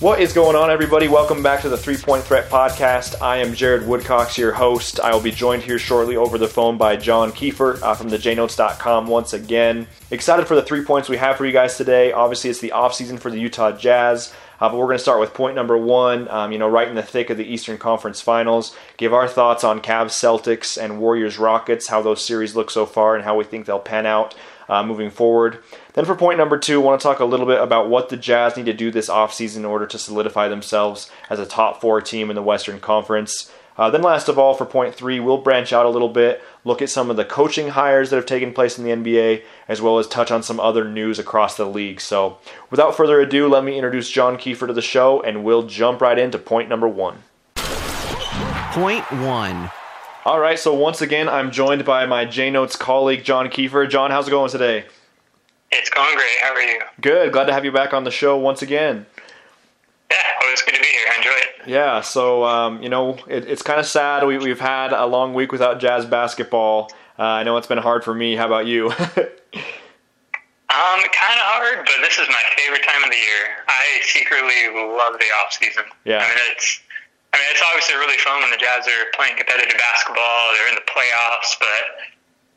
What is going on, everybody? Welcome back to the Three Point Threat Podcast. I am Jared Woodcox, your host. I will be joined here shortly over the phone by John Kiefer uh, from the jnotes.com once again. Excited for the three points we have for you guys today. Obviously, it's the offseason for the Utah Jazz. Uh, but we're going to start with point number one, um, you know, right in the thick of the Eastern Conference Finals. Give our thoughts on Cavs Celtics and Warriors Rockets, how those series look so far, and how we think they'll pan out uh, moving forward. Then for point number two, I want to talk a little bit about what the Jazz need to do this offseason in order to solidify themselves as a top four team in the Western Conference. Uh, then, last of all, for point three, we'll branch out a little bit, look at some of the coaching hires that have taken place in the NBA, as well as touch on some other news across the league. So, without further ado, let me introduce John Kiefer to the show, and we'll jump right into point number one. Point one. All right, so once again, I'm joined by my J Notes colleague, John Kiefer. John, how's it going today? It's going great. How are you? Good. Glad to have you back on the show once again. Yeah, always good to be here. I enjoy it. Yeah, so um, you know it, it's kind of sad. We, we've had a long week without jazz basketball. Uh, I know it's been hard for me. How about you? um, kind of hard, but this is my favorite time of the year. I secretly love the off season. Yeah, I mean it's. I mean, it's obviously really fun when the Jazz are playing competitive basketball. They're in the playoffs, but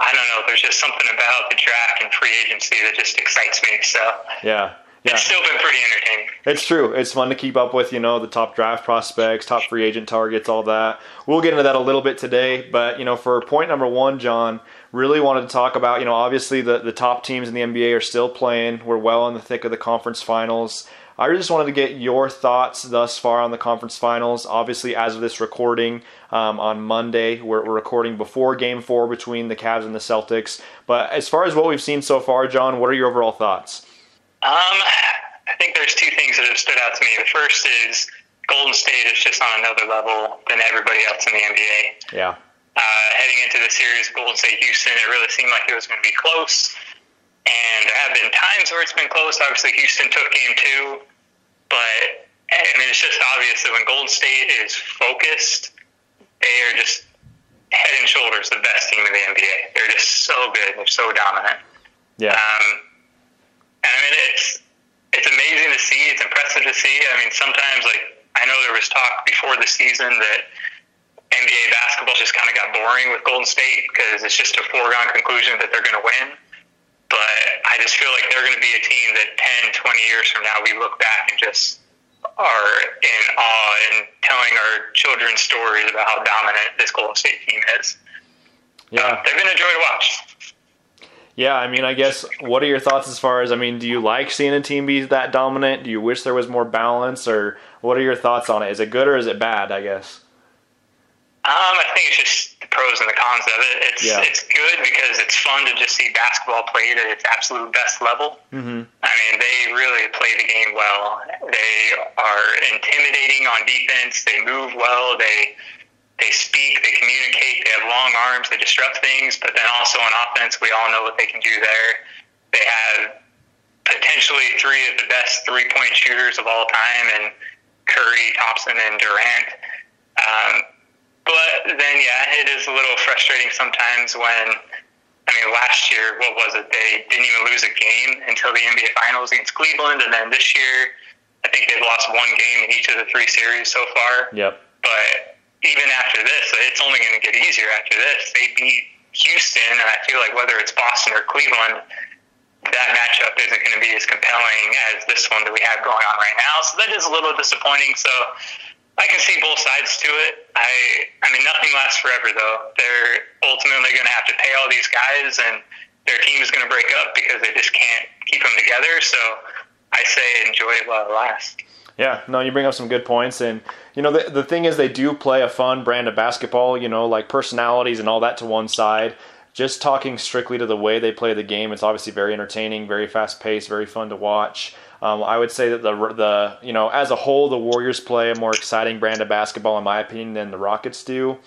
I don't know. There's just something about the draft and free agency that just excites me. So yeah. Yeah. It's still been pretty entertaining. It's true. It's fun to keep up with, you know, the top draft prospects, top free agent targets, all that. We'll get into that a little bit today, but you know, for point number one, John, really wanted to talk about, you know, obviously the, the top teams in the NBA are still playing. We're well in the thick of the conference finals. I just wanted to get your thoughts thus far on the conference finals. Obviously, as of this recording um, on Monday, we're, we're, recording before Game Four between the Cavs and the Celtics. But as far as what we've seen so far, John, what are your overall thoughts? Um, I think there's two things that have stood out to me. The first is Golden State is just on another level than everybody else in the NBA. Yeah. Uh, heading into the series, Golden State Houston, it really seemed like it was going to be close. And there have been times where it's been close. Obviously, Houston took game two, but I mean, it's just obvious that when Golden State is focused, they are just head and shoulders the best team in the NBA. They're just so good. They're so dominant. Yeah. Um, and I mean, it's it's amazing to see. It's impressive to see. I mean, sometimes like I know there was talk before the season that NBA basketball just kind of got boring with Golden State because it's just a foregone conclusion that they're going to win. But I just feel like they're going to be a team that 10, 20 years from now we look back and just are in awe and telling our children stories about how dominant this Golden State team is. Yeah, uh, they've been a joy to watch. Yeah, I mean, I guess what are your thoughts as far as I mean, do you like seeing a team be that dominant? Do you wish there was more balance, or what are your thoughts on it? Is it good or is it bad? I guess. Um, I think it's just the pros and the cons of it. It's yeah. it's good because it's fun to just see basketball played at its absolute best level. Mm-hmm. I mean, they really play the game well. They are intimidating on defense. They move well. They they speak, they communicate, they have long arms, they disrupt things, but then also on offense, we all know what they can do there. They have potentially three of the best three point shooters of all time, and Curry, Thompson, and Durant. Um, but then, yeah, it is a little frustrating sometimes when, I mean, last year, what was it? They didn't even lose a game until the NBA Finals against Cleveland, and then this year, I think they've lost one game in each of the three series so far. Yep. But even after this, it's only going to get easier after this. They beat Houston, and I feel like whether it's Boston or Cleveland, that matchup isn't going to be as compelling as this one that we have going on right now. So that is a little disappointing. So I can see both sides to it. I, I mean, nothing lasts forever, though. They're ultimately going to have to pay all these guys, and their team is going to break up because they just can't keep them together. So I say enjoy it while it lasts. Yeah, no, you bring up some good points, and you know the the thing is they do play a fun brand of basketball. You know, like personalities and all that to one side. Just talking strictly to the way they play the game, it's obviously very entertaining, very fast paced, very fun to watch. Um, I would say that the the you know as a whole, the Warriors play a more exciting brand of basketball in my opinion than the Rockets do.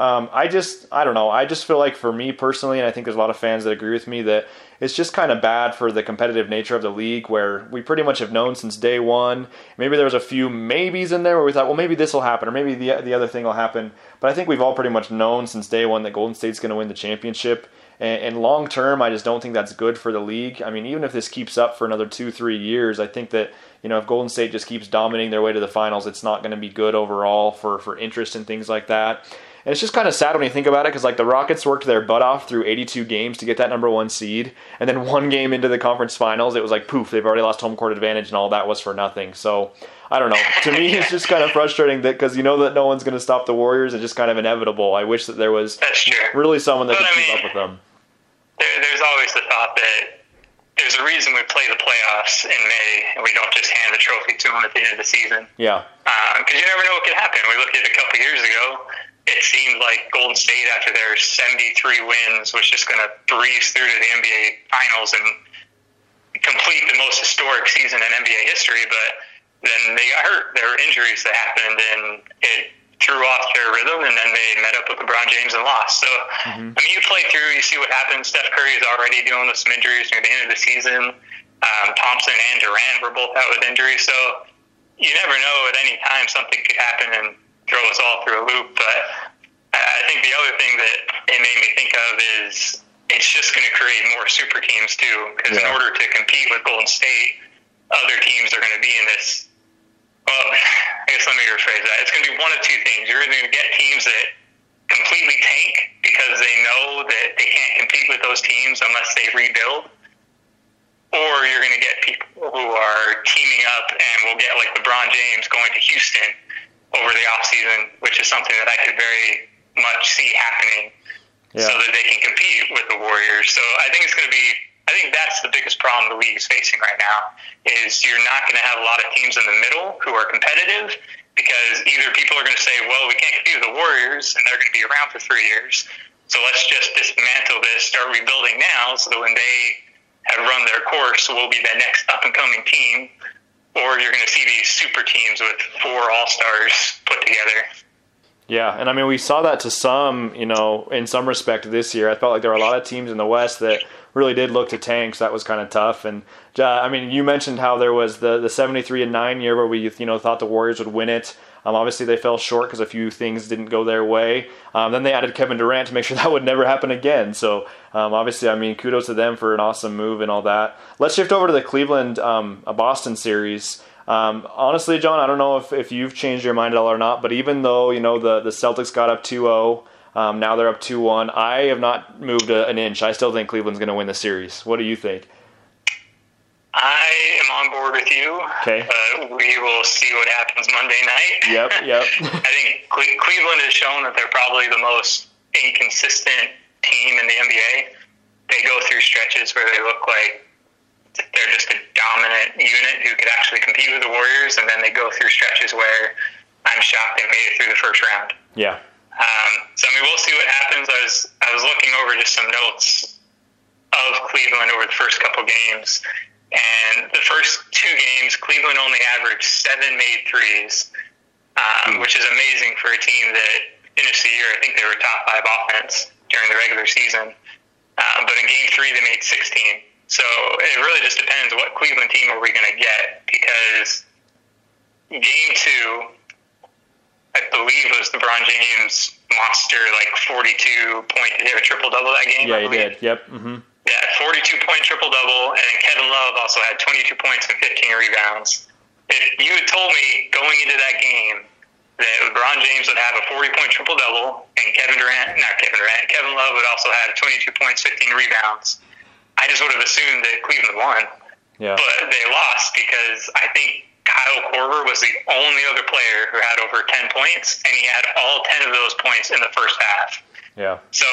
Um, I just, I don't know. I just feel like for me personally, and I think there's a lot of fans that agree with me that it's just kind of bad for the competitive nature of the league where we pretty much have known since day one. Maybe there was a few maybes in there where we thought, well, maybe this will happen or maybe the, the other thing will happen. But I think we've all pretty much known since day one that Golden State's going to win the championship. And, and long term, I just don't think that's good for the league. I mean, even if this keeps up for another two, three years, I think that you know if Golden State just keeps dominating their way to the finals, it's not going to be good overall for for interest and things like that. And it's just kind of sad when you think about it because like the Rockets worked their butt off through 82 games to get that number one seed, and then one game into the conference finals, it was like poof, they've already lost home court advantage, and all that was for nothing. So I don't know. To me, it's just kind of frustrating that because you know that no one's going to stop the Warriors, it's just kind of inevitable. I wish that there was really someone that but could I keep mean, up with them. There, there's always the thought that there's a reason we play the playoffs in May and we don't just hand the trophy to them at the end of the season. Yeah. Uh, because you never know what could happen. We looked at it a couple years ago. It seemed like Golden State, after their 73 wins, was just going to breeze through to the NBA Finals and complete the most historic season in NBA history. But then they got hurt. There were injuries that happened, and it threw off their rhythm, and then they met up with LeBron James and lost. So, Mm-hmm. I mean, you play through, you see what happens. Steph Curry is already dealing with some injuries near the end of the season. Um, Thompson and Durant were both out with injuries. So, you never know at any time something could happen and throw us all through a loop. But I I think the other thing that it made me think of is it's just going to create more super teams too. Because in order to compete with Golden State, other teams are going to be in this. Well, I guess let me rephrase that. It's going to be one of two things. You're either going to get teams that completely tank because they know that they can't compete with those teams unless they rebuild, or you're going to get people who are teaming up and will get like LeBron James going to Houston over the offseason, which is something that I could very much see happening Yeah. so that they can compete with the Warriors. So I think it's going to be. I think that's the biggest problem the league is facing right now. Is you're not going to have a lot of teams in the middle who are competitive because either people are going to say, "Well, we can't compete with the Warriors, and they're going to be around for three years, so let's just dismantle this, start rebuilding now, so that when they have run their course, we'll be the next up and coming team." Or you're going to see these super teams with four all stars put together. Yeah, and I mean we saw that to some, you know, in some respect this year. I felt like there were a lot of teams in the West that really did look to tanks. That was kind of tough. And uh, I mean, you mentioned how there was the the seventy three and nine year where we you know thought the Warriors would win it. Um, obviously, they fell short because a few things didn't go their way. Um, then they added Kevin Durant to make sure that would never happen again. So, um, obviously, I mean, kudos to them for an awesome move and all that. Let's shift over to the Cleveland um, Boston series. Um, honestly, John, I don't know if, if you've changed your mind at all or not, but even though you know the, the Celtics got up 2-0, um, now they're up 2-1, I have not moved a, an inch. I still think Cleveland's going to win the series. What do you think? I am on board with you. Okay. Uh, we will see what happens Monday night. Yep, yep. I think Cle- Cleveland has shown that they're probably the most inconsistent team in the NBA. They go through stretches where they look like they're just a dominant unit who could actually compete with the Warriors, and then they go through stretches where I'm shocked they made it through the first round. Yeah. Um, so I mean, we'll see what happens. I was I was looking over just some notes of Cleveland over the first couple games, and the first two games, Cleveland only averaged seven made threes, um, which is amazing for a team that finished the year. I think they were top five offense during the regular season, uh, but in game three they made 16. So it really just depends what Cleveland team are we going to get because game two I believe was LeBron James monster like 42 point. Did he have a triple double that game? Yeah, he did. Yep. hmm Yeah, 42 point triple double, and Kevin Love also had 22 points and 15 rebounds. If you had told me going into that game that LeBron James would have a 40 point triple double, and Kevin Durant, not Kevin Durant, Kevin Love would also have 22 points, 15 rebounds, I just would have assumed that Cleveland won. Yeah. But they lost because I think Kyle Korver was the only other player who had over 10 points, and he had all 10 of those points in the first half. Yeah. So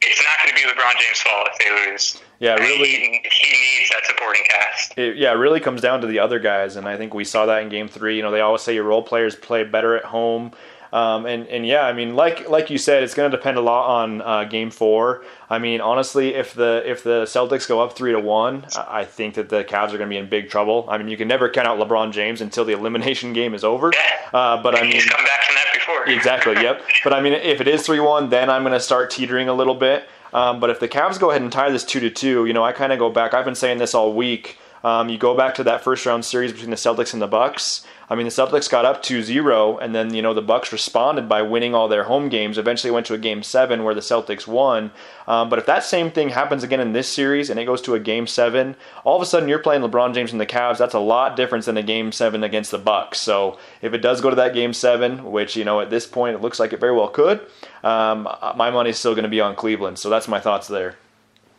it's not going to be LeBron James' fault if they lose. Yeah, really. He, he needs that supporting cast. it, yeah, it really comes down to the other guys, and I think we saw that in Game Three. You know, they always say your role players play better at home, um, and and yeah, I mean, like like you said, it's going to depend a lot on uh, Game Four. I mean, honestly, if the if the Celtics go up three to one, I think that the Cavs are going to be in big trouble. I mean, you can never count out LeBron James until the elimination game is over. Uh, but I mean, he's come back from that before. before. exactly. Yep. But I mean, if it is three one, then I'm going to start teetering a little bit. Um, but if the Cavs go ahead and tie this two to two, you know, I kind of go back. I've been saying this all week. Um, you go back to that first round series between the Celtics and the Bucks. I mean, the Celtics got up 2-0, and then you know the Bucks responded by winning all their home games. Eventually, went to a game seven where the Celtics won. Um, but if that same thing happens again in this series and it goes to a game seven, all of a sudden you're playing LeBron James and the Cavs. That's a lot different than a game seven against the Bucks. So if it does go to that game seven, which you know at this point it looks like it very well could, um, my money's still going to be on Cleveland. So that's my thoughts there.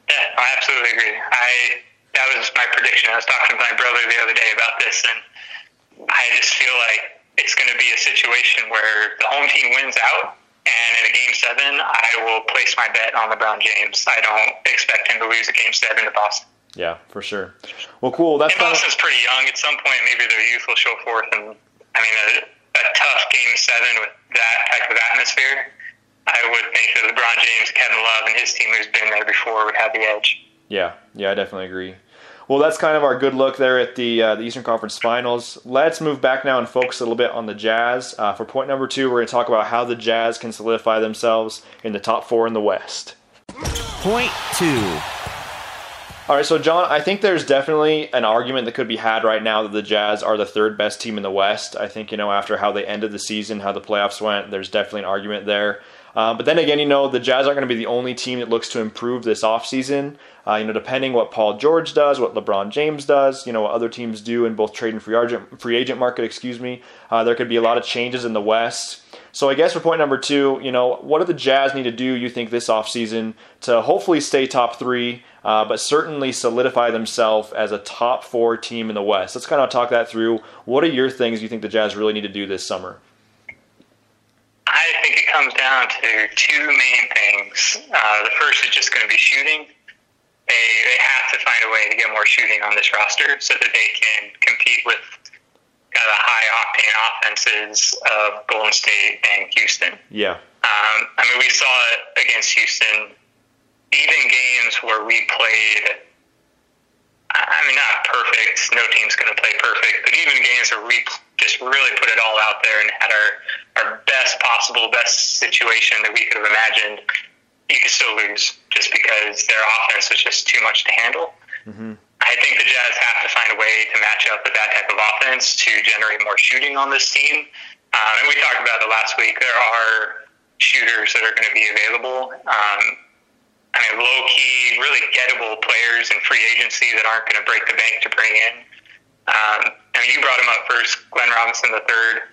Yeah, I absolutely agree. I that was my prediction. I was talking to my brother the other day about this, and I just feel like it's going to be a situation where the home team wins out, and in a game seven, I will place my bet on LeBron James. I don't expect him to lose a game seven to Boston. Yeah, for sure. Well, cool. That's and Boston's pretty young. At some point, maybe their youth will show forth, and I mean, a, a tough game seven with that type of atmosphere. I would think that LeBron James, Kevin Love, and his team who's been there before would have the edge. Yeah, yeah, I definitely agree. Well, that's kind of our good look there at the uh, the Eastern Conference Finals. Let's move back now and focus a little bit on the Jazz. Uh, for point number two, we're going to talk about how the Jazz can solidify themselves in the top four in the West. Point two. All right, so John, I think there's definitely an argument that could be had right now that the Jazz are the third best team in the West. I think, you know, after how they ended the season, how the playoffs went, there's definitely an argument there. Uh, but then again, you know, the Jazz aren't going to be the only team that looks to improve this offseason. Uh, you know, depending what Paul George does, what LeBron James does, you know, what other teams do in both trade and free agent, free agent market, excuse me, uh, there could be a lot of changes in the West. So I guess for point number two, you know, what do the Jazz need to do, you think, this offseason to hopefully stay top three, uh, but certainly solidify themselves as a top four team in the West? Let's kind of talk that through. What are your things you think the Jazz really need to do this summer? I think it comes down to two main things. Uh, the first is just going to be shooting. They, they have to find a way to get more shooting on this roster so that they can compete with kind of the high octane offenses of Golden State and Houston. Yeah. Um, I mean, we saw it against Houston. Even games where we played, I mean, not perfect. No team's going to play perfect, but even games where we just really put it all out there and had our, our best possible, best situation that we could have imagined, you could still lose just because their offense was just too much to handle. Mm-hmm. I think the Jazz have to find a way to match up with that type of offense to generate more shooting on this team. Um, and we talked about it last week. There are shooters that are going to be available. Um, I mean, low key, really gettable players in free agency that aren't going to break the bank to bring in. Um, I mean, you brought him up first, Glenn Robinson the third.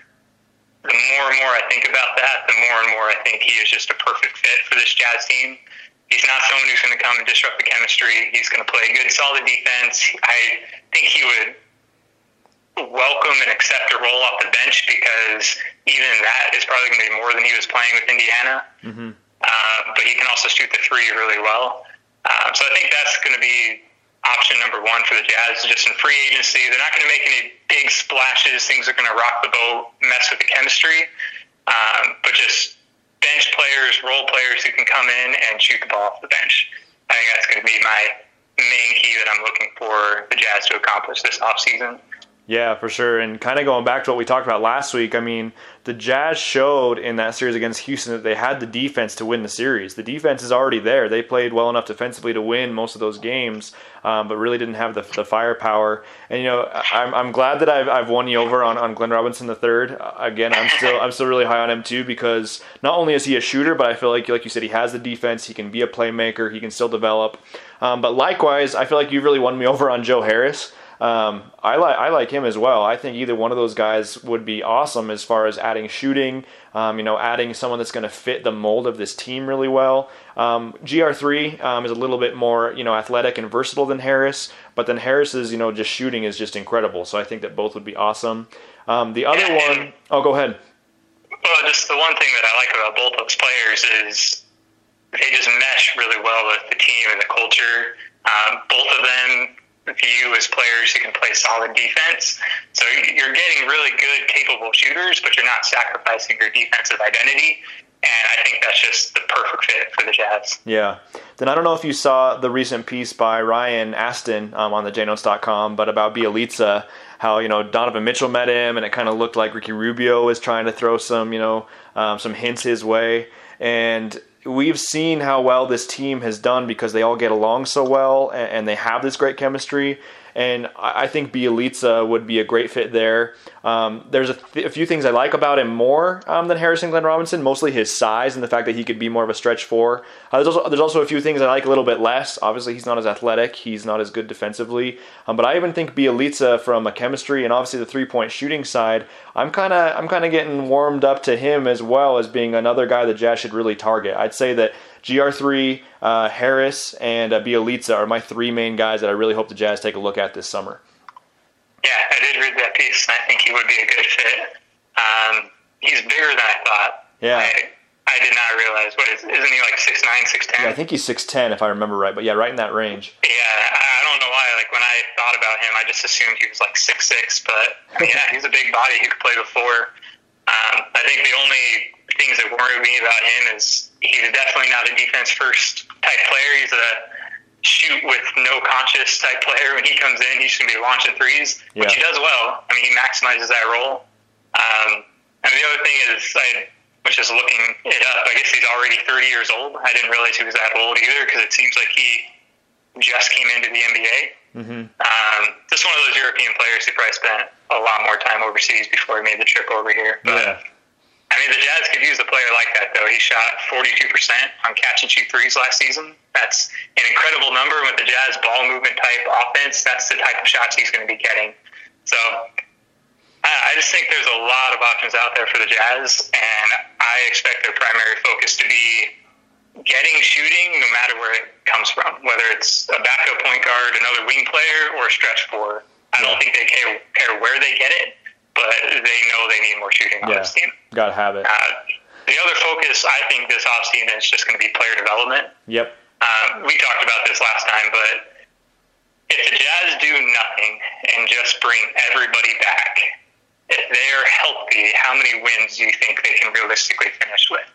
The more and more I think about that, the more and more I think he is just a perfect fit for this Jazz team. He's not someone who's going to come and disrupt the chemistry. He's going to play good, solid defense. I think he would welcome and accept a role off the bench because even that is probably going to be more than he was playing with Indiana. Mm-hmm. Uh, but he can also shoot the three really well. Uh, so I think that's going to be option number one for the Jazz. Is just in free agency, they're not going to make any big splashes. Things are going to rock the boat, mess with the chemistry. Um, but just bench players, role players who can come in and shoot the ball off the bench. I think that's going to be my main key that I'm looking for the Jazz to accomplish this offseason. Yeah, for sure. And kind of going back to what we talked about last week, I mean, the Jazz showed in that series against Houston that they had the defense to win the series. The defense is already there. They played well enough defensively to win most of those games, um, but really didn't have the, the firepower. And you know, I'm, I'm glad that I've, I've won you over on, on Glenn Robinson the third. Again, I'm still I'm still really high on him too because not only is he a shooter, but I feel like like you said, he has the defense. He can be a playmaker. He can still develop. Um, but likewise, I feel like you really won me over on Joe Harris. Um, I like I like him as well. I think either one of those guys would be awesome as far as adding shooting. Um, you know, adding someone that's going to fit the mold of this team really well. Um, GR3 um, is a little bit more you know athletic and versatile than Harris, but then Harris's you know just shooting is just incredible. So I think that both would be awesome. Um, the other one, oh, go ahead. Well, just the one thing that I like about both of those players is they just mesh really well with the team and the culture. Um, both of them view as players who can play solid defense. So you're getting really good, capable shooters, but you're not sacrificing your defensive identity. and I think that's just the perfect fit for the Jazz. Yeah. Then I don't know if you saw the recent piece by Ryan Aston um, on the jnotes.com, but about Bjelica, how you know Donovan Mitchell met him, and it kind of looked like Ricky Rubio was trying to throw some you know um, some hints his way, and we've seen how well this team has done because they all get along so well and, and they have this great chemistry and I think Bjelica would be a great fit there. Um, there's a, th- a, few things I like about him more um, than Harrison Glenn Robinson, mostly his size and the fact that he could be more of a stretch four. Uh, there's, also, there's also a few things I like a little bit less. Obviously, he's not as athletic, he's not as good defensively, um, but I even think Bjelica from a chemistry and obviously the three point shooting side, I'm kind of I'm kind of getting warmed up to him as well as being another guy the Jazz should really target. I'd say that GR3, uh, Harris, and uh, Bjelica are my three main guys that I really hope the Jazz take a look at this summer. Yeah, I did read that piece, and I think he would be a good fit. Um, he's bigger than I thought. Yeah. I, I did not realize. What is? Isn't he like six nine, six ten? Yeah, I think he's six ten if I remember right. But yeah, right in that range. Yeah, I don't know why. Like when I thought about him, I just assumed he was like six six. But yeah, he's a big body. He could play the four. Um, I think the only things that worry me about him is he's definitely not a defense first type player. He's a shoot with no conscious type player. When he comes in, he's going to be launching threes, yeah. which he does well. I mean, he maximizes that role. Um, and the other thing is, I was just looking it up. I guess he's already 30 years old. I didn't realize he was that old either because it seems like he just came into the NBA. Mm-hmm. Um, just one of those European players who probably spent a lot more time overseas before he made the trip over here. But, yeah. I mean, the Jazz could use a player like that, though. He shot 42% on catch and shoot threes last season. That's an incredible number with the Jazz ball movement type offense. That's the type of shots he's going to be getting. So I just think there's a lot of options out there for the Jazz, and I expect their primary focus to be getting shooting no matter where it comes from, whether it's a backup point guard, another wing player, or a stretch four. I don't think they care, care where they get it but they know they need more shooting on yeah, this team. Got to have it. Uh, the other focus, I think, this offseason is just going to be player development. Yep. Um, we talked about this last time, but if the Jazz do nothing and just bring everybody back, if they're healthy, how many wins do you think they can realistically finish with?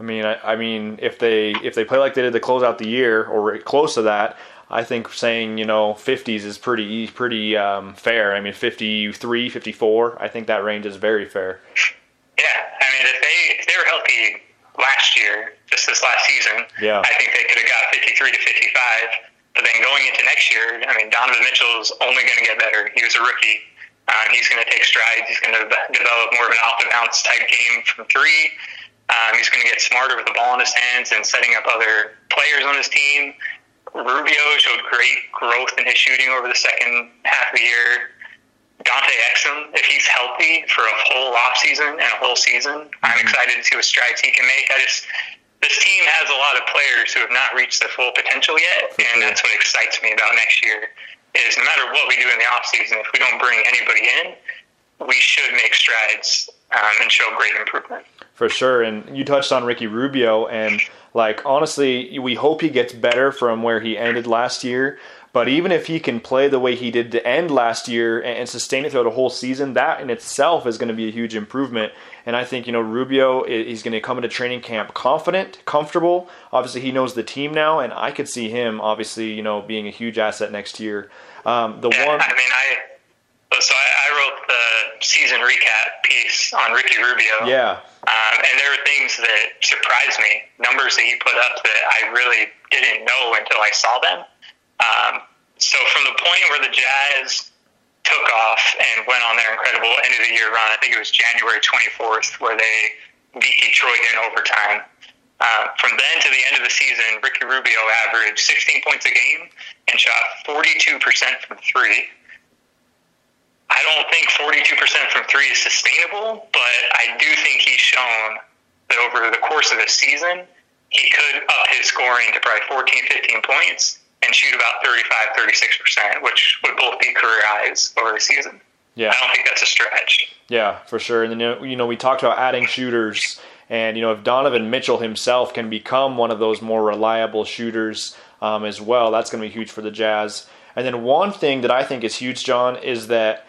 I mean, I, I mean, if they if they play like they did to close out the year or close to that, I think saying you know 50s is pretty pretty um, fair. I mean 53, 54. I think that range is very fair. Yeah, I mean if they if they were healthy last year, just this last season, yeah. I think they could have got 53 to 55. But then going into next year, I mean Donovan Mitchell is only going to get better. He was a rookie. Um, he's going to take strides. He's going to develop more of an off the bounce type game from three. Um, he's going to get smarter with the ball in his hands and setting up other players on his team. Rubio showed great growth in his shooting over the second half of the year. Dante Exum, if he's healthy for a whole off season and a whole season, I'm mm-hmm. excited to see what strides he can make. I just this team has a lot of players who have not reached their full potential yet, and that's what excites me about next year. Is no matter what we do in the off season, if we don't bring anybody in, we should make strides um, and show great improvement. For sure, and you touched on Ricky Rubio, and like honestly, we hope he gets better from where he ended last year. But even if he can play the way he did to end last year and sustain it throughout a whole season, that in itself is going to be a huge improvement. And I think you know Rubio is going to come into training camp confident, comfortable. Obviously, he knows the team now, and I could see him obviously you know being a huge asset next year. Um, the yeah, one, I mean, I so I, I wrote the season recap piece on Ricky Rubio. Yeah. Um, and there were things that surprised me, numbers that he put up that I really didn't know until I saw them. Um, so from the point where the Jazz took off and went on their incredible end of the year run, I think it was January 24th, where they beat Detroit in overtime. Uh, from then to the end of the season, Ricky Rubio averaged 16 points a game and shot 42% from three. I don't think 42% from three is sustainable, but I do think he's shown that over the course of the season, he could up his scoring to probably 14, 15 points and shoot about 35, 36%, which would both be career highs over a season. Yeah. I don't think that's a stretch. Yeah, for sure. And then, you know, we talked about adding shooters. And, you know, if Donovan Mitchell himself can become one of those more reliable shooters um, as well, that's going to be huge for the Jazz. And then one thing that I think is huge, John, is that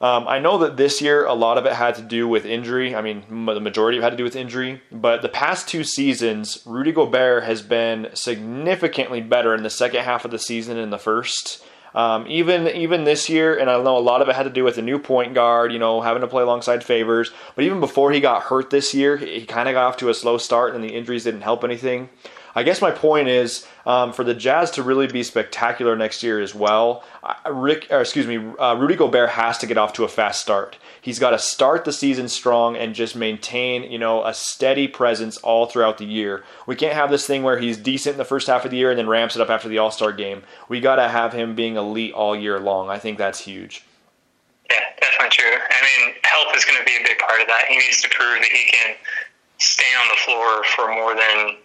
Um, I know that this year a lot of it had to do with injury. I mean, the majority of it had to do with injury. But the past two seasons, Rudy Gobert has been significantly better in the second half of the season than the first. Um, even even this year, and I know a lot of it had to do with the new point guard, you know, having to play alongside Favors. But even before he got hurt this year, he kind of got off to a slow start, and the injuries didn't help anything. I guess my point is um, for the Jazz to really be spectacular next year as well. Rick, excuse me, uh, Rudy Gobert has to get off to a fast start. He's got to start the season strong and just maintain, you know, a steady presence all throughout the year. We can't have this thing where he's decent in the first half of the year and then ramps it up after the All Star game. We got to have him being elite all year long. I think that's huge. Yeah, definitely true. I mean, health is going to be a big part of that. He needs to prove that he can stay on the floor for more than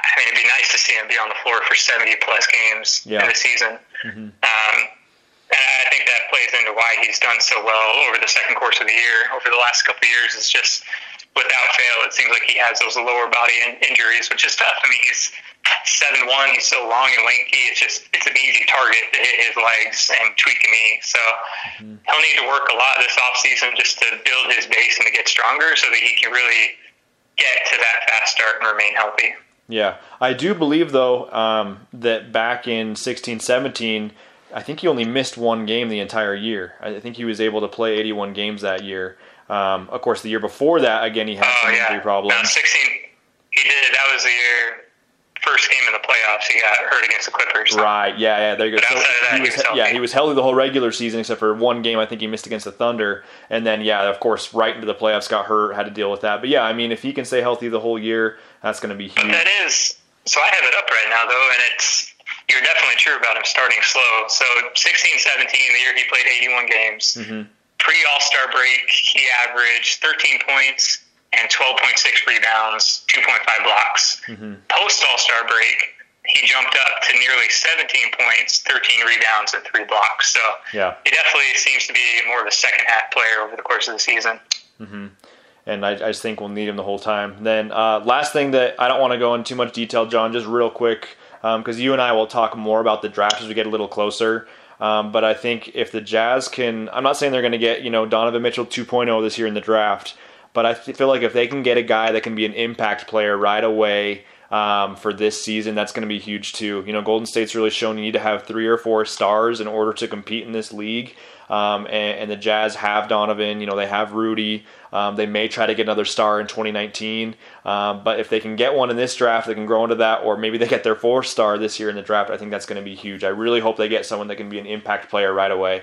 I mean, it'd be nice to see him be on the floor for 70 plus games yeah. in the season. Mm-hmm. Um, and I think that plays into why he's done so well over the second course of the year. Over the last couple of years, is just without fail, it seems like he has those lower body in- injuries, which is tough. I mean, he's seven one. He's so long and lanky. It's just it's an easy target to hit his legs and tweak a knee. So mm-hmm. he'll need to work a lot this off season just to build his base and to get stronger, so that he can really get to that fast start and remain healthy. Yeah, I do believe though um, that back in sixteen seventeen, I think he only missed one game the entire year. I think he was able to play 81 games that year. Um, of course, the year before that, again, he had oh, some yeah. injury problems. No, 16, he did. That was the year first game in the playoffs, he got hurt against the Clippers. Right. Yeah. Yeah. There you go. So that, he was, he yeah, he was healthy the whole regular season except for one game. I think he missed against the Thunder, and then yeah, of course, right into the playoffs, got hurt, had to deal with that. But yeah, I mean, if he can stay healthy the whole year, that's going to be huge. But that is. So I have it up right now though, and it's you're definitely true about him starting slow. So 16, 17, the year he played 81 games. Mm-hmm. Pre All Star break, he averaged 13 points and 12.6 rebounds, 2.5 blocks. Mm-hmm. Post All Star break, he jumped up to nearly 17 points, 13 rebounds, and three blocks. So yeah. he definitely seems to be more of a second half player over the course of the season. Mm-hmm. And I, I, just think we'll need him the whole time. Then, uh, last thing that I don't want to go into too much detail, John, just real quick, because um, you and I will talk more about the draft as we get a little closer. Um, but I think if the Jazz can, I'm not saying they're going to get you know Donovan Mitchell 2.0 this year in the draft, but I feel like if they can get a guy that can be an impact player right away um, for this season, that's going to be huge too. You know, Golden State's really shown you need to have three or four stars in order to compete in this league. Um, and, and, the Jazz have Donovan. You know, they have Rudy. Um, they may try to get another star in 2019. Um, but if they can get one in this draft, they can grow into that, or maybe they get their fourth star this year in the draft. I think that's going to be huge. I really hope they get someone that can be an impact player right away.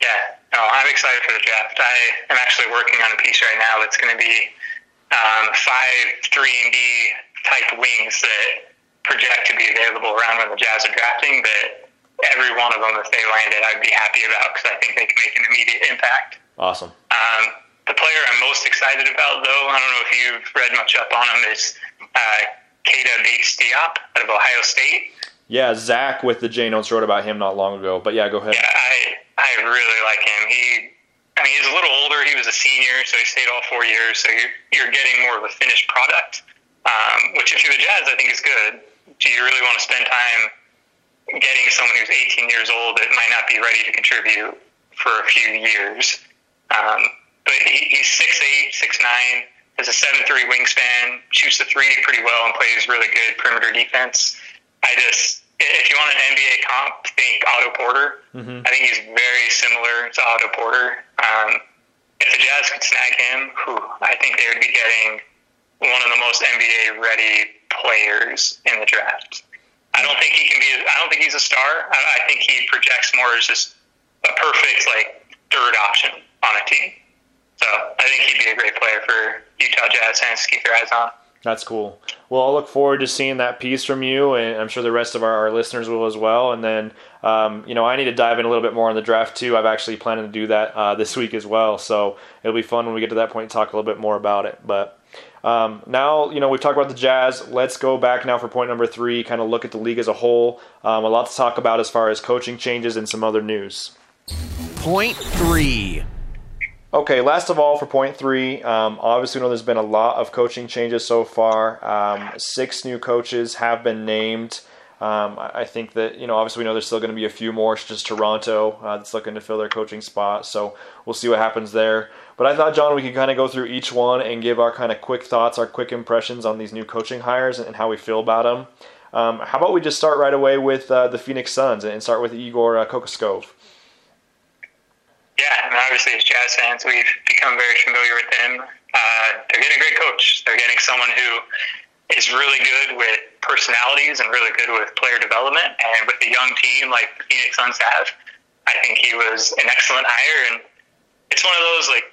Yeah, no, I'm excited for the draft. I am actually working on a piece right now that's going to be um, five three and D type wings that project to be available around when the Jazz are drafting. But every one of them, if they landed, I'd be happy about because I think they can make an immediate impact. Awesome. Um, the player I'm most excited about, though, I don't know if you've read much up on him, is uh, Keita Bates Diop out of Ohio State. Yeah, Zach with the J Notes wrote about him not long ago. But yeah, go ahead. Yeah, I I really like him. He, I mean, he's a little older. He was a senior, so he stayed all four years. So you're you're getting more of a finished product, um, which if you're the Jazz, I think is good. Do you really want to spend time getting someone who's 18 years old that might not be ready to contribute for a few years? Um, but he, he's six eight, six nine, has a seven three wingspan, shoots the three pretty well, and plays really good perimeter defense. I just if you want an NBA comp, think Otto Porter. Mm-hmm. I think he's very similar to Otto Porter. Um, if the Jazz could snag him, whew, I think they would be getting one of the most NBA ready players in the draft. I don't think he can be. I don't think he's a star. I, I think he projects more as just a perfect like third option on a team. So I think he'd be a great player for Utah Jazz fans to keep their eyes on. That's cool. Well, I'll look forward to seeing that piece from you, and I'm sure the rest of our, our listeners will as well. And then, um, you know, I need to dive in a little bit more on the draft too. I've actually planning to do that uh, this week as well, so it'll be fun when we get to that point to talk a little bit more about it. But um, now, you know, we've talked about the Jazz. Let's go back now for point number three. Kind of look at the league as a whole. Um, a lot to talk about as far as coaching changes and some other news. Point three. Okay, last of all, for point three, um, obviously, we know there's been a lot of coaching changes so far. Um, six new coaches have been named. Um, I think that you know, obviously, we know there's still going to be a few more, such as Toronto, uh, that's looking to fill their coaching spot. So we'll see what happens there. But I thought, John, we could kind of go through each one and give our kind of quick thoughts, our quick impressions on these new coaching hires and how we feel about them. Um, how about we just start right away with uh, the Phoenix Suns and start with Igor uh, Kokoskov? Yeah, and obviously as Jazz fans, we've become very familiar with him. Uh, they're getting a great coach. They're getting someone who is really good with personalities and really good with player development. And with a young team like the Phoenix Suns have, I think he was an excellent hire. And it's one of those like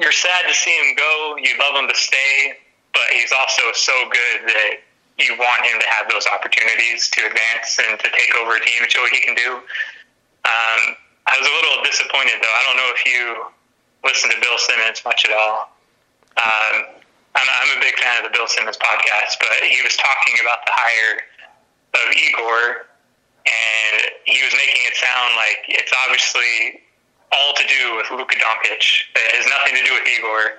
you're sad to see him go. You love him to stay, but he's also so good that you want him to have those opportunities to advance and to take over a team and show what he can do. Um, I was a little disappointed though. I don't know if you listen to Bill Simmons much at all. Um, I'm, I'm a big fan of the Bill Simmons podcast, but he was talking about the hire of Igor, and he was making it sound like it's obviously all to do with Luka Doncic. It has nothing to do with Igor.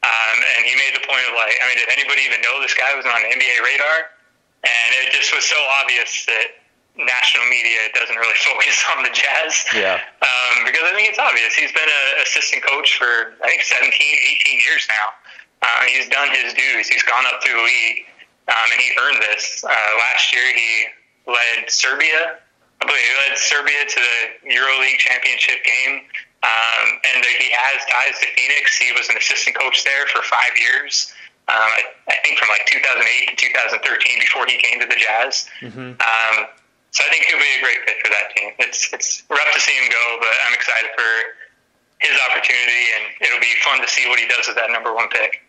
Um, and he made the point of like, I mean, did anybody even know this guy was on the NBA radar? And it just was so obvious that national media doesn't really focus on the Jazz. Yeah. Um, because I think it's obvious. He's been an assistant coach for, I think, 17, 18 years now. Uh, he's done his dues. He's gone up through the league, um, and he earned this. Uh, last year, he led Serbia. I believe he led Serbia to the EuroLeague championship game. Um, and he has ties to Phoenix. He was an assistant coach there for five years. Um, I, I think from like 2008 to 2013 before he came to the Jazz. Mm-hmm. Um, so I think he'll be a great fit for that team. It's it's rough to see him go, but I'm excited for his opportunity, and it'll be fun to see what he does with that number one pick.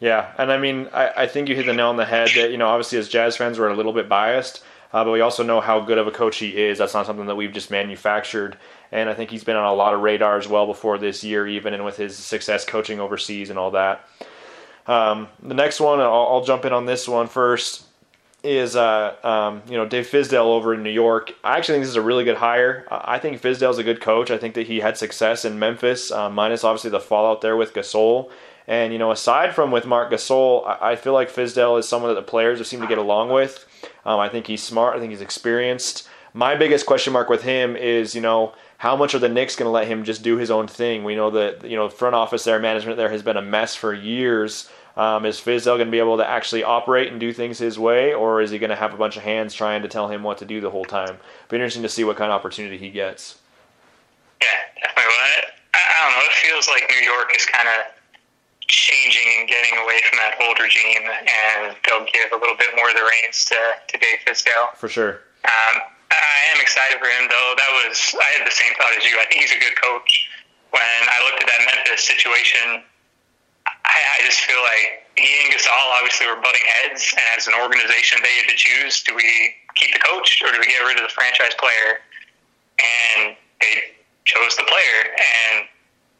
Yeah, and I mean, I, I think you hit the nail on the head that, you know, obviously as Jazz fans, we're a little bit biased, uh, but we also know how good of a coach he is. That's not something that we've just manufactured. And I think he's been on a lot of radars well before this year, even and with his success coaching overseas and all that. Um, the next one, I'll, I'll, jump in on this one first, is uh, um, you know Dave Fizdale over in New York. I actually think this is a really good hire. I think Fizdale's a good coach. I think that he had success in Memphis, uh, minus obviously the fallout there with Gasol. And you know, aside from with Marc Gasol, I feel like Fizdale is someone that the players have seemed to get along with. Um, I think he's smart. I think he's experienced. My biggest question mark with him is, you know, how much are the Knicks going to let him just do his own thing? We know that you know front office there, management there has been a mess for years. Um, is Fizdale going to be able to actually operate and do things his way, or is he going to have a bunch of hands trying to tell him what to do the whole time? Be interesting to see what kind of opportunity he gets. Yeah, definitely. I don't know. It feels like New York is kind of changing and getting away from that old regime, and they'll give a little bit more of the reins to, to Dave Fizdale. For sure. Um, I am excited for him, though. That was I had the same thought as you. I think he's a good coach. When I looked at that Memphis situation, I, I just feel like he and Gasol obviously were butting heads, and as an organization, they had to choose: do we keep the coach or do we get rid of the franchise player? And they chose the player, and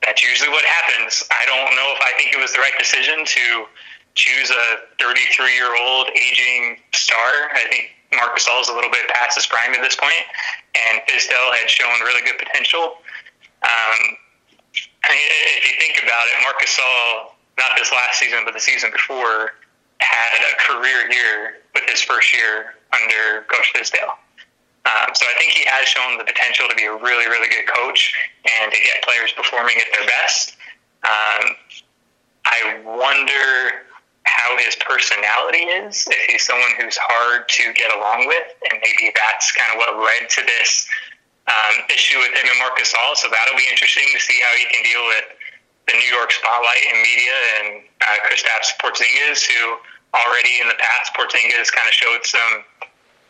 that's usually what happens. I don't know if I think it was the right decision to choose a 33 year old aging star. I think Marc Gasol is a little bit past his prime at this point, and Fizdale had shown really good potential. Um, I mean, if you think about it, Marc Gasol, not this last season, but the season before, had a career year with his first year under Coach Fizdale. Um, so I think he has shown the potential to be a really, really good coach and to get players performing at their best. Um, I wonder how his personality is, if he's someone who's hard to get along with, and maybe that's kind of what led to this um, issue with him and Marc Gasol. So that'll be interesting to see how he can deal with the New York spotlight and media and uh, Kristaps Porzingis, who already in the past Porzingis kind of showed some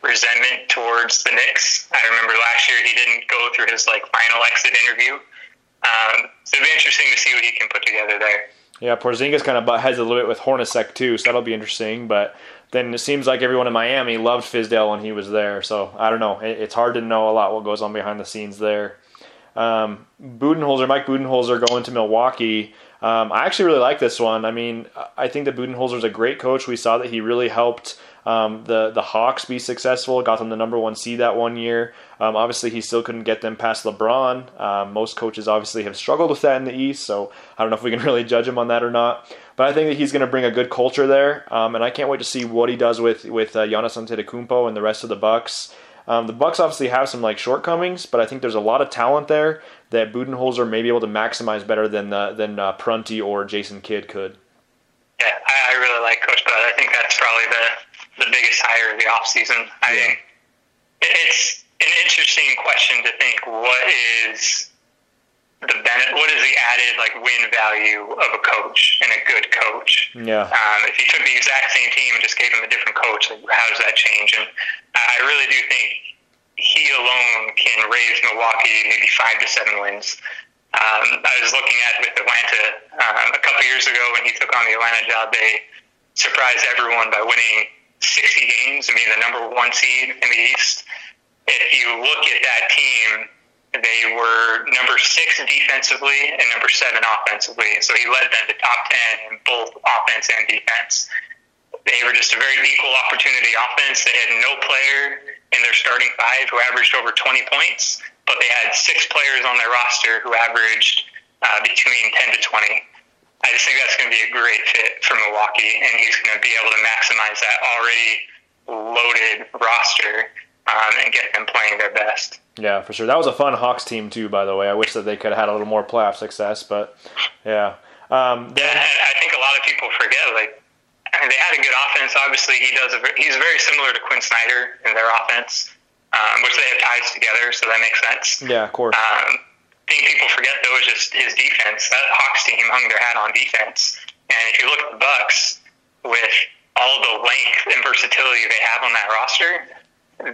resentment towards the Knicks. I remember last year he didn't go through his like final exit interview. Um, so it'll be interesting to see what he can put together there. Yeah, Porzingis kind of butt heads a little bit with Hornacek too, so that'll be interesting. But then it seems like everyone in Miami loved Fizdale when he was there. So I don't know. It's hard to know a lot what goes on behind the scenes there. Um, Budenholzer, Mike Budenholzer going to Milwaukee. Um, I actually really like this one. I mean, I think that Budenholzer is a great coach. We saw that he really helped um, the the Hawks be successful. Got them the number one seed that one year. Um, obviously, he still couldn't get them past LeBron. Um, most coaches obviously have struggled with that in the East, so I don't know if we can really judge him on that or not. But I think that he's going to bring a good culture there, um, and I can't wait to see what he does with with uh, Giannis Antetokounmpo and the rest of the Bucks. Um, the Bucks obviously have some like shortcomings, but I think there's a lot of talent there that Budenholzer may be able to maximize better than uh, than uh, Prunty or Jason Kidd could. Yeah, I, I really like Coach Bud. I think that's probably the the biggest hire of the offseason. I yeah. it's an interesting question to think what is the benefit, what is the added like win value of a coach and a good coach? Yeah. Um, if you took the exact same team and just gave them a different coach, like, how does that change? And I really do think he alone can raise Milwaukee maybe five to seven wins. Um, I was looking at with Atlanta um, a couple years ago when he took on the Atlanta job. They surprised everyone by winning 60 games and being the number one seed in the East. If you look at that team, they were number six defensively and number seven offensively. So he led them to top 10 in both offense and defense. They were just a very equal opportunity offense. They had no player in their starting five who averaged over 20 points, but they had six players on their roster who averaged uh, between 10 to 20. I just think that's going to be a great fit for Milwaukee, and he's going to be able to maximize that already loaded roster um, and get them playing their best. Yeah, for sure. That was a fun Hawks team too, by the way. I wish that they could have had a little more playoff success, but yeah. Um, then, yeah, I think a lot of people forget like I mean, they had a good offense. Obviously, he does. A, he's very similar to Quin Snyder in their offense, um, which they have ties together, so that makes sense. Yeah, of course. Um, thing people forget though is just his defense. That Hawks team hung their hat on defense, and if you look at the Bucks with all the length and versatility they have on that roster,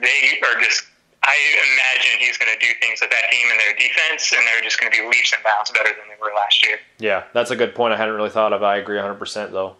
they are just. I imagine he's going to do things with that team and their defense, and they're just going to be leaps and bounds better than they were last year. Yeah, that's a good point. I hadn't really thought of. I agree 100 percent though.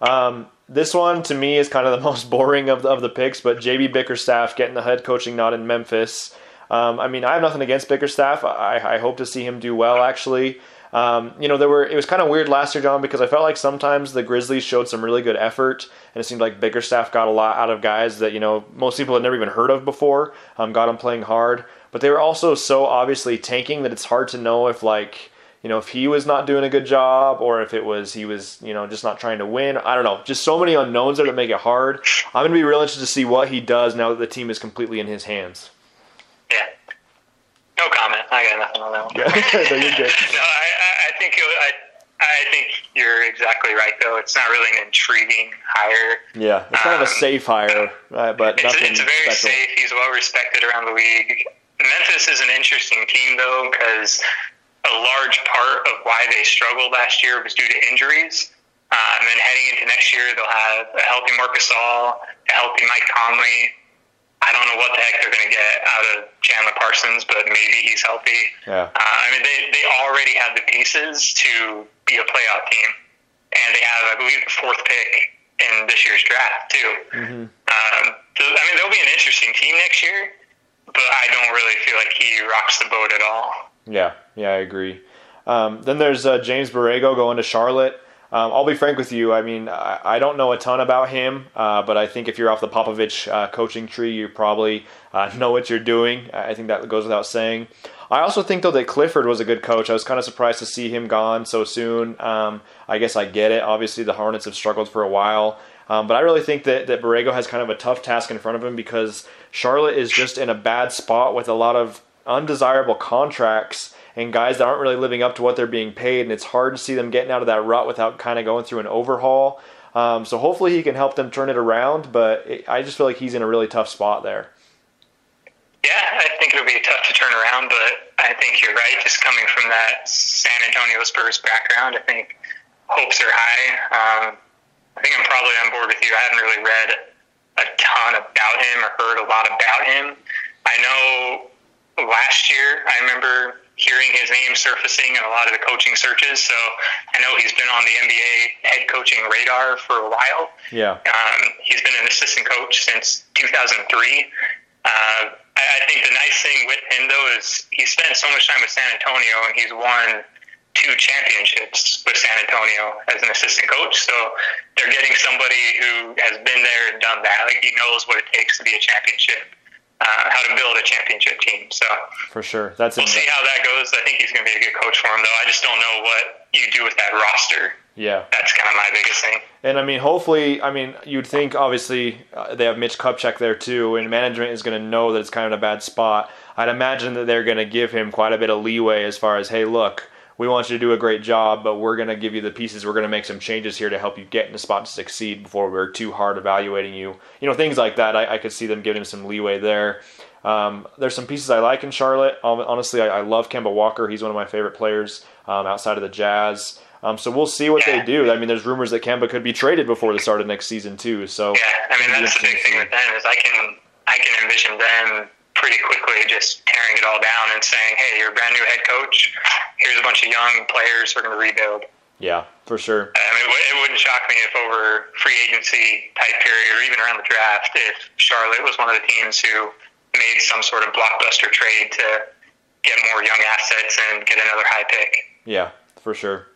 Um, this one to me is kind of the most boring of the, of the picks, but JB Bickerstaff getting the head coaching nod in Memphis. Um, I mean, I have nothing against Bickerstaff. I, I hope to see him do well. Actually, um, you know, there were it was kind of weird last year, John, because I felt like sometimes the Grizzlies showed some really good effort, and it seemed like Bickerstaff got a lot out of guys that you know most people had never even heard of before. Um, got them playing hard, but they were also so obviously tanking that it's hard to know if like you know, if he was not doing a good job or if it was he was, you know, just not trying to win. I don't know. Just so many unknowns there that make it hard. I'm going to be real interested to see what he does now that the team is completely in his hands. Yeah. No comment. I got nothing on that one. Yeah. no, you're good. no, I, I think it, I, I think you're exactly right, though. It's not really an intriguing hire. Yeah, it's kind um, of a um, safe hire, uh, but it's, nothing it's very special. safe. He's well respected around the league. Memphis is an interesting team, though, because a large part of why they struggled last year was due to injuries. Um, and then heading into next year, they'll have a healthy Marc Gasol, a healthy Mike Conley. I don't know what the heck they're going to get out of Chandler Parsons, but maybe he's healthy. Yeah. Uh, I mean, they, they already have the pieces to be a playoff team. And they have, I believe, the fourth pick in this year's draft, too. Mm-hmm. Um, so, I mean, they'll be an interesting team next year, but I don't really feel like he rocks the boat at all. Yeah, yeah, I agree. Um, then there's uh, James Borrego going to Charlotte. Um, I'll be frank with you. I mean, I, I don't know a ton about him, uh, but I think if you're off the Popovich uh, coaching tree, you probably uh, know what you're doing. I think that goes without saying. I also think though that Clifford was a good coach. I was kind of surprised to see him gone so soon. Um, I guess I get it. Obviously, the Hornets have struggled for a while, um, but I really think that that Borrego has kind of a tough task in front of him because Charlotte is just in a bad spot with a lot of undesirable contracts and guys that aren't really living up to what they're being paid, and it's hard to see them getting out of that rut without kind of going through an overhaul. Um, so hopefully he can help them turn it around, but it, I just feel like he's in a really tough spot there. Yeah, I think it'll be tough to turn around, but I think you're right. Just coming from that San Antonio Spurs background, I think hopes are high. Um, I think I'm probably on board with you. I haven't really read a ton about him or heard a lot about him. I know last year, I remember hearing his name surfacing in a lot of the coaching searches. So I know he's been on the NBA head coaching radar for a while. Yeah. Um, he's been an assistant coach since 2003. Uh, I think the nice thing with him, though, is he spent so much time with San Antonio and he's won two championships with San Antonio as an assistant coach. So they're getting somebody who has been there and done that. Like he knows what it takes to be a championship, uh, how to build a championship team. So for sure, that's we'll see how that goes. I think he's going to be a good coach for him, though. I just don't know what you do with that roster. Yeah, that's kind of my biggest thing. And I mean, hopefully, I mean, you'd think obviously uh, they have Mitch Kupchak there too, and management is going to know that it's kind of in a bad spot. I'd imagine that they're going to give him quite a bit of leeway as far as, hey, look, we want you to do a great job, but we're going to give you the pieces. We're going to make some changes here to help you get in a spot to succeed before we're too hard evaluating you. You know, things like that. I, I could see them giving him some leeway there. Um, there's some pieces I like in Charlotte. Honestly, I, I, love Kemba Walker. He's one of my favorite players um, outside of the Jazz. Um, so we'll see what yeah. they do. I mean, there's rumors that Kemba could be traded before the start of next season too. So yeah, I mean that's the big thing with them is I can I can envision them pretty quickly just tearing it all down and saying, "Hey, you're a brand new head coach. Here's a bunch of young players. We're going to rebuild." Yeah, for sure. I mean, it wouldn't shock me if over free agency type period or even around the draft, if Charlotte was one of the teams who made some sort of blockbuster trade to get more young assets and get another high pick. Yeah, for sure.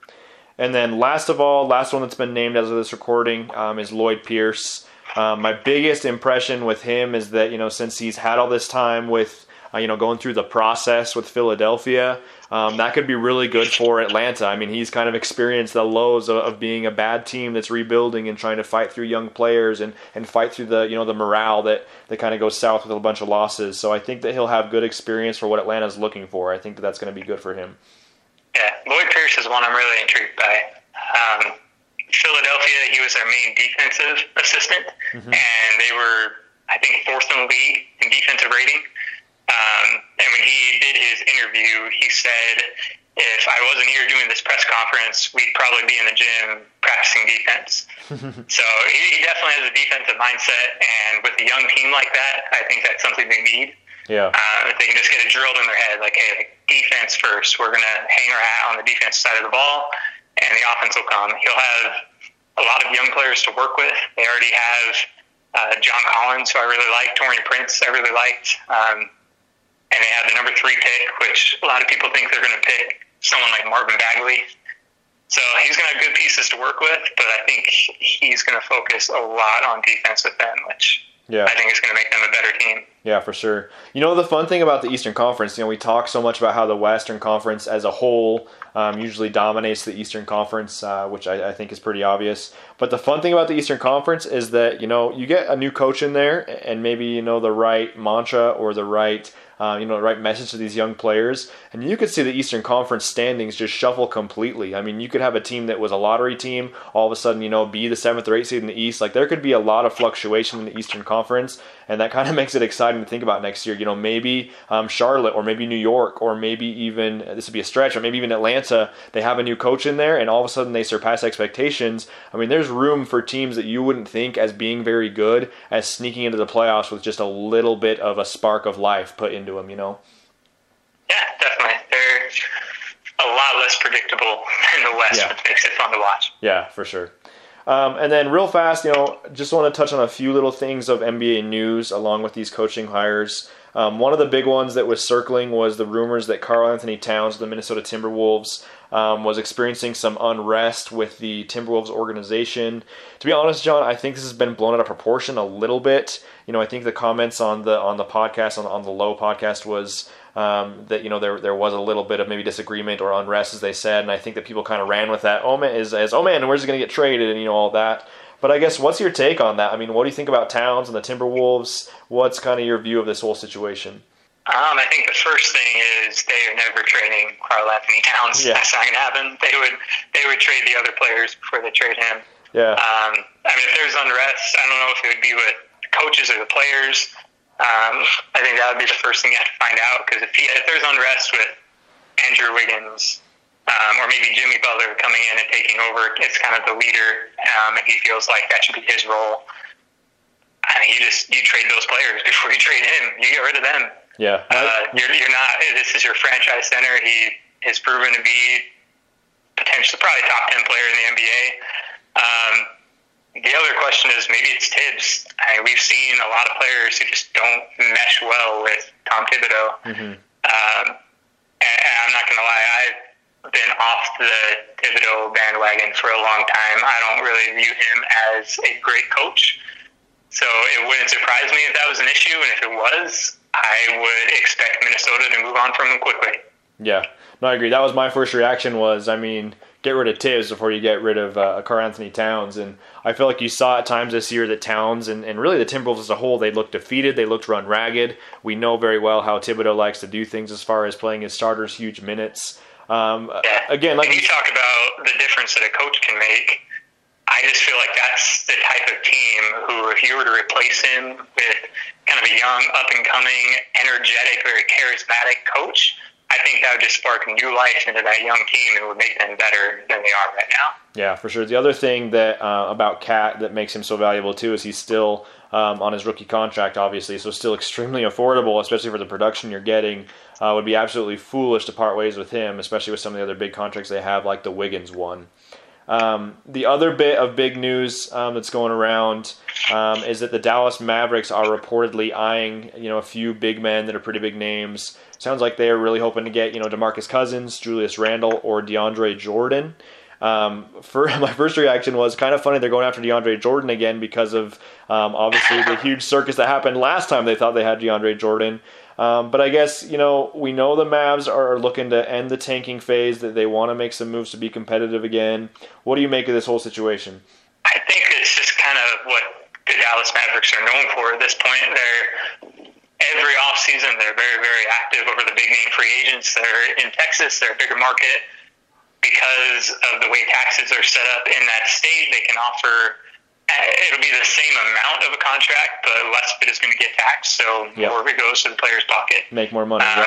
And then last of all, last one that's been named as of this recording um, is Lloyd Pierce. Um, my biggest impression with him is that you know since he's had all this time with uh, you know going through the process with Philadelphia, um, that could be really good for Atlanta. I mean, he's kind of experienced the lows of, of, being a bad team that's rebuilding and trying to fight through young players and, and fight through the you know the morale that, that kind of goes south with a bunch of losses. So I think that he'll have good experience for what Atlanta's looking for. I think that that's going to be good for him. Yeah, Lloyd Pierce is one I'm really intrigued by. Um, Philadelphia, he was their main defensive assistant, mm-hmm. and they were, I think, fourth in the league in defensive rating. Um, and when he did his interview, he said, if I wasn't here doing this press conference, we'd probably be in the gym practicing defense. so he, he definitely has a defensive mindset, and with a young team like that, I think that's something they need. Yeah. Uh, if they can just get it drilled in their head, like, hey, like, defense first. We're going to hang our hat on the defense side of the ball, and the offense will come. He'll have a lot of young players to work with. They already have uh, John Collins, who I really like, Taurean Prince, I really liked. Um, and they have the number three pick, which a lot of people think they're going to pick someone like Marvin Bagley. So he's going to have good pieces to work with, but I think he's going to focus a lot on defense with them, which yeah. I think is going to make them a better team. Yeah, for sure. You know, the fun thing about the Eastern Conference, you know, we talk so much about how the Western Conference as a whole um, usually dominates the Eastern Conference, uh, which I, I, think is pretty obvious. But the fun thing about the Eastern Conference is that, you know, you get a new coach in there and maybe, you know, the right mantra or the right uh, you know, the right message to these young players. And you could see the Eastern Conference standings just shuffle completely. I mean, you could have a team that was a lottery team all of a sudden, you know, be the seventh or eighth seed in the East. Like there could be a lot of fluctuation in the Eastern Conference, and that kind of makes it exciting to think about next year. You know, maybe um, Charlotte or maybe New York or maybe even this would be a stretch, or maybe even Atlanta. They have a new coach in there, and all of a sudden they surpass expectations. I mean, there's room for teams that you wouldn't think as being very good as sneaking into the playoffs with just a little bit of a spark of life put into them. You know. Yeah, definitely. They're a lot less predictable in the West, yeah. which makes it fun to watch. Yeah, for sure. Um, and then, real fast, you know, just want to touch on a few little things of NBA news along with these coaching hires. Um, one of the big ones that was circling was the rumors that Karl-Anthony Towns, the Minnesota Timberwolves, um, was experiencing some unrest with the Timberwolves organization. To be honest, John, I think this has been blown out of proportion a little bit. You know, I think the comments on the on the podcast on, on the Low podcast was um, that you know there there was a little bit of maybe disagreement or unrest, as they said, and I think that people kind of ran with that. Oh man, is as oh man, where's he going to get traded, and you know all that. But I guess what's your take on that? I mean, what do you think about Towns and the Timberwolves? What's kind of your view of this whole situation? Um, I think the first thing is they are never trading Karl-Anthony Towns. Yeah. That's not going to happen. They would they would trade the other players before they trade him. Yeah. Um, I mean, if there's unrest, I don't know if it would be with the coaches or the players. Um, I think that would be the first thing you have to find out because if, if there's unrest with Andrew Wiggins um, or maybe Jimmy Butler coming in and taking over, it's kind of the leader, um, and he feels like that should be his role. I mean, you just you trade those players before you trade him. You get rid of them. Yeah. Uh, you're, you're not. This is your franchise center. He has proven to be potentially probably top ten player in the NBA. Um, the other question is maybe it's Thibs. I mean, we've seen a lot of players who just don't mesh well with Tom Thibodeau. Mm-hmm. Um, and, and I'm not going to lie, I've been off the Thibodeau bandwagon for a long time. I don't really view him as a great coach. So it wouldn't surprise me if that was an issue, and if it was, I would expect Minnesota to move on from him quickly. Yeah, no, I agree. That was my first reaction. Was I mean, get rid of Thibs before you get rid of uh, Karl-Anthony Towns, and I feel like you saw at times this year that Towns and, and really the Timberwolves as a whole, they looked defeated. They looked run ragged. We know very well how Thibodeau likes to do things as far as playing his starters huge minutes. Um, yeah. Again, like and you talk about the difference that a coach can make. I just feel like that's the type of team who, if you were to replace him with kind of a young, up and coming, energetic, very charismatic coach, I think that would just spark new life into that young team and would make them better than they are right now. Yeah, for sure. The other thing that uh, about KAT that makes him so valuable too is he's still um, on his rookie contract, obviously, so still extremely affordable, especially for the production you're getting. Uh, would be absolutely foolish to part ways with him, especially with some of the other big contracts they have, like the Wiggins one. Um, the other bit of big news um, that's going around um, is that the Dallas Mavericks are reportedly eyeing, you know, a few big men that are pretty big names. Sounds like they are really hoping to get, you know, DeMarcus Cousins, Julius Randle, or DeAndre Jordan. Um, for my first reaction was kind of funny. They're going after DeAndre Jordan again because of um, obviously the huge circus that happened last time they thought they had DeAndre Jordan. Um, but I guess you know we know the Mavs are looking to end the tanking phase. That they want to make some moves to be competitive again. What do you make of this whole situation? I think it's just kind of what the Dallas Mavericks are known for at this point. They're every offseason they're very very active over the big name free agents. They're in Texas. They're a bigger market because of the way taxes are set up in that state. They can offer it'll be the same amount of a contract, but less of it is going to get taxed. So yep. more of it goes to the player's pocket. Make more money. Um,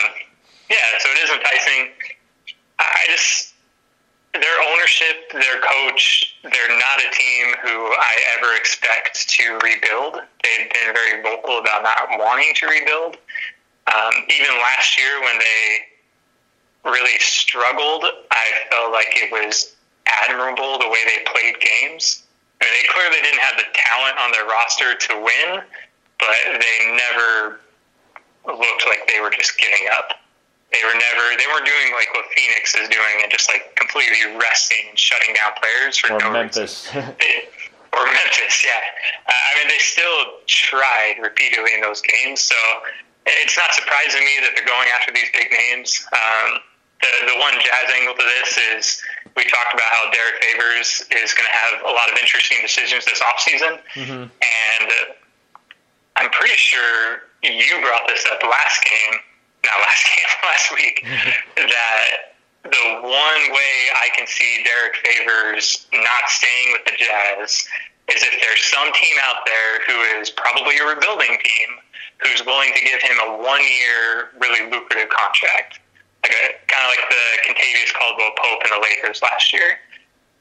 yeah. yeah, so it is enticing. I just their ownership, their coach, they're not a team who I ever expect to rebuild. They've been very vocal about not wanting to rebuild. Um, even last year when they really struggled, I felt like it was admirable the way they played games. I mean, they clearly didn't have the talent on their roster to win, but they never looked like they were just giving up. They were never they weren't doing like what Phoenix is doing and just like completely resting and shutting down players for or no Memphis. reason. or Memphis, yeah. Uh, I mean, they still tried repeatedly in those games, so it's not surprising me that they're going after these big names. Um, the, the one jazz angle to this is we talked about how Derrick Favors is going to have a lot of interesting decisions this offseason. Mm-hmm. And I'm pretty sure you brought this up last game, not last game, last week, that the one way I can see Derrick Favors not staying with the Jazz is if there's some team out there who is probably a rebuilding team who's willing to give him a one year, really lucrative contract like uh, kind of like the Kentavious Caldwell Pope in the Lakers last year.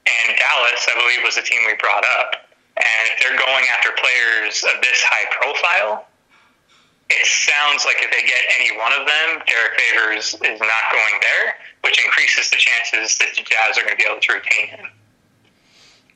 And Dallas, I believe, was the team we brought up. And if they're going after players of this high profile, it sounds like if they get any one of them, Derrick Favors is not going there, which increases the chances that the Jazz are going to be able to retain him.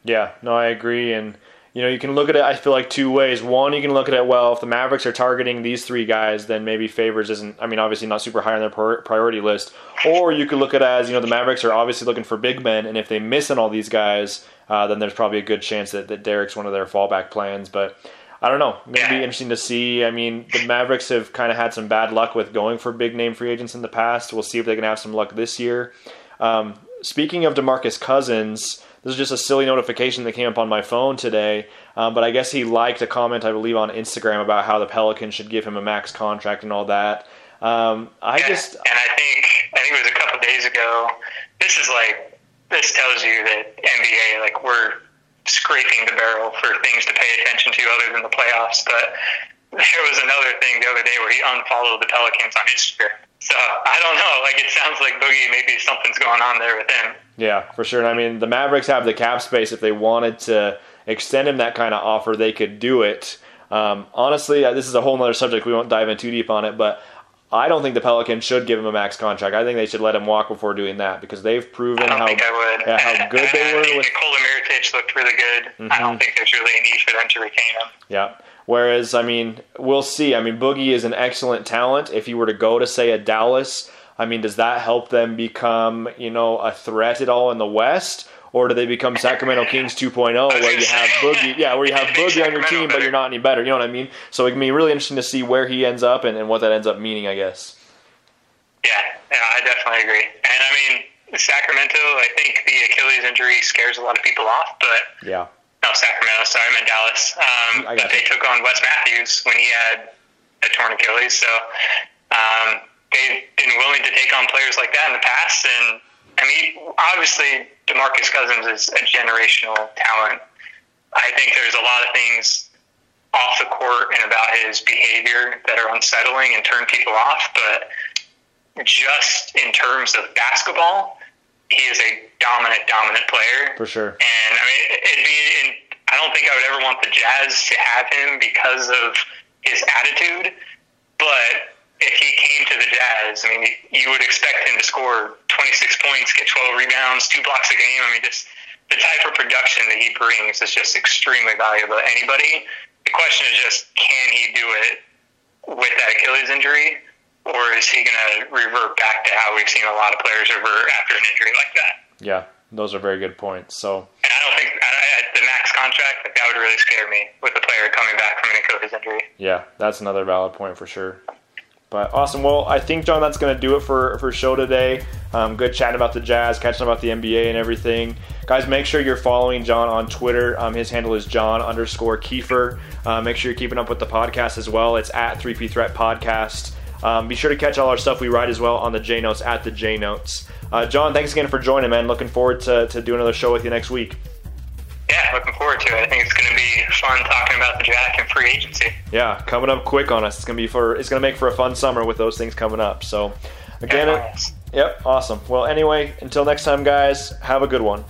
Yeah, no, I agree. And you know, you can look at it, I feel like, two ways. One, you can look at it, well, if the Mavericks are targeting these three guys, then maybe Favors isn't, I mean, obviously not super high on their priority list. Or you could look at it as, you know, the Mavericks are obviously looking for big men, and if they miss on all these guys, uh, then there's probably a good chance that, that Derrick's one of their fallback plans. But I don't know. Maybe be interesting to see. I mean, the Mavericks have kind of had some bad luck with going for big name free agents in the past. We'll see if they can have some luck this year. Um, speaking of DeMarcus Cousins, this is just a silly notification that came up on my phone today. Um, but I guess he liked a comment, I believe, on Instagram about how the Pelicans should give him a max contract and all that. Um, I yeah, just and I think I think it was a couple days ago. This is like this tells you that NBA like we're scraping the barrel for things to pay attention to other than the playoffs. But there was another thing the other day where he unfollowed the Pelicans on Instagram. So I don't know. Like it sounds like Boogie. Maybe something's going on there with him. Yeah, for sure. And I mean, the Mavericks have the cap space if they wanted to extend him that kind of offer, they could do it. Um, honestly, uh, this is a whole other subject. We won't dive in too deep on it, but I don't think the Pelicans should give him a max contract. I think they should let him walk before doing that because they've proven how, yeah, how good they were. With... Nikola Mirotic looked really good. Mm-hmm. I don't think there's really a need for them to retain him. Yeah. Whereas, I mean, we'll see. I mean, Boogie is an excellent talent. If he were to go to, say, a Dallas, I mean, does that help them become, you know, a threat at all in the West? Or do they become Sacramento Kings 2.0, where you have Boogie, yeah, where you have Boogie on your team, but you're not any better? You know what I mean? So it can be really interesting to see where he ends up and, and what that ends up meaning, I guess. Yeah, yeah, I definitely agree. And I mean, Sacramento, I think the Achilles injury scares a lot of people off, but yeah, no, Sacramento. Sorry, I meant Dallas. Um, but they took on Wes Matthews when he had a torn Achilles, so um, they've been willing to take on players like that in the past. And I mean, obviously, Demarcus Cousins is a generational talent. I think there's a lot of things off the court and about his behavior that are unsettling and turn people off, but just in terms of basketball, he is a dominant, dominant player. For sure. And I mean, it'd be. I don't think I would ever want the Jazz to have him because of his attitude, but if he came to the Jazz, I mean, you would expect him to score 26 points, get 12 rebounds, two blocks a game. I mean, just the type of production that he brings is just extremely valuable to anybody. The question is just, can he do it with that Achilles injury, or is he going to revert back to how we've seen a lot of players revert after an injury like that? Yeah, those are very good points. So, and I don't think at the max contract like that would really scare me with a player coming back from an Achilles injury. Yeah, that's another valid point for sure. But awesome. Well, I think John, that's going to do it for for show today. Um, good chatting about the Jazz, catching about the NBA and everything. Guys, make sure you're following John on Twitter. Um, his handle is John underscore Kiefer. Uh, make sure you're keeping up with the podcast as well. It's at 3P Threat Podcast. Um, be sure to catch all our stuff we write as well on the J Notes at the J Notes. Uh, John, thanks again for joining, man. Looking forward to, to doing another show with you next week yeah, looking forward to it. I think it's going to be fun talking about the Jack and free agency. Yeah, coming up quick on us. It's going to be for it's going to make for a fun summer with those things coming up. So, again, yeah, nice. yep, awesome. Well, anyway, until next time, guys, have a good one.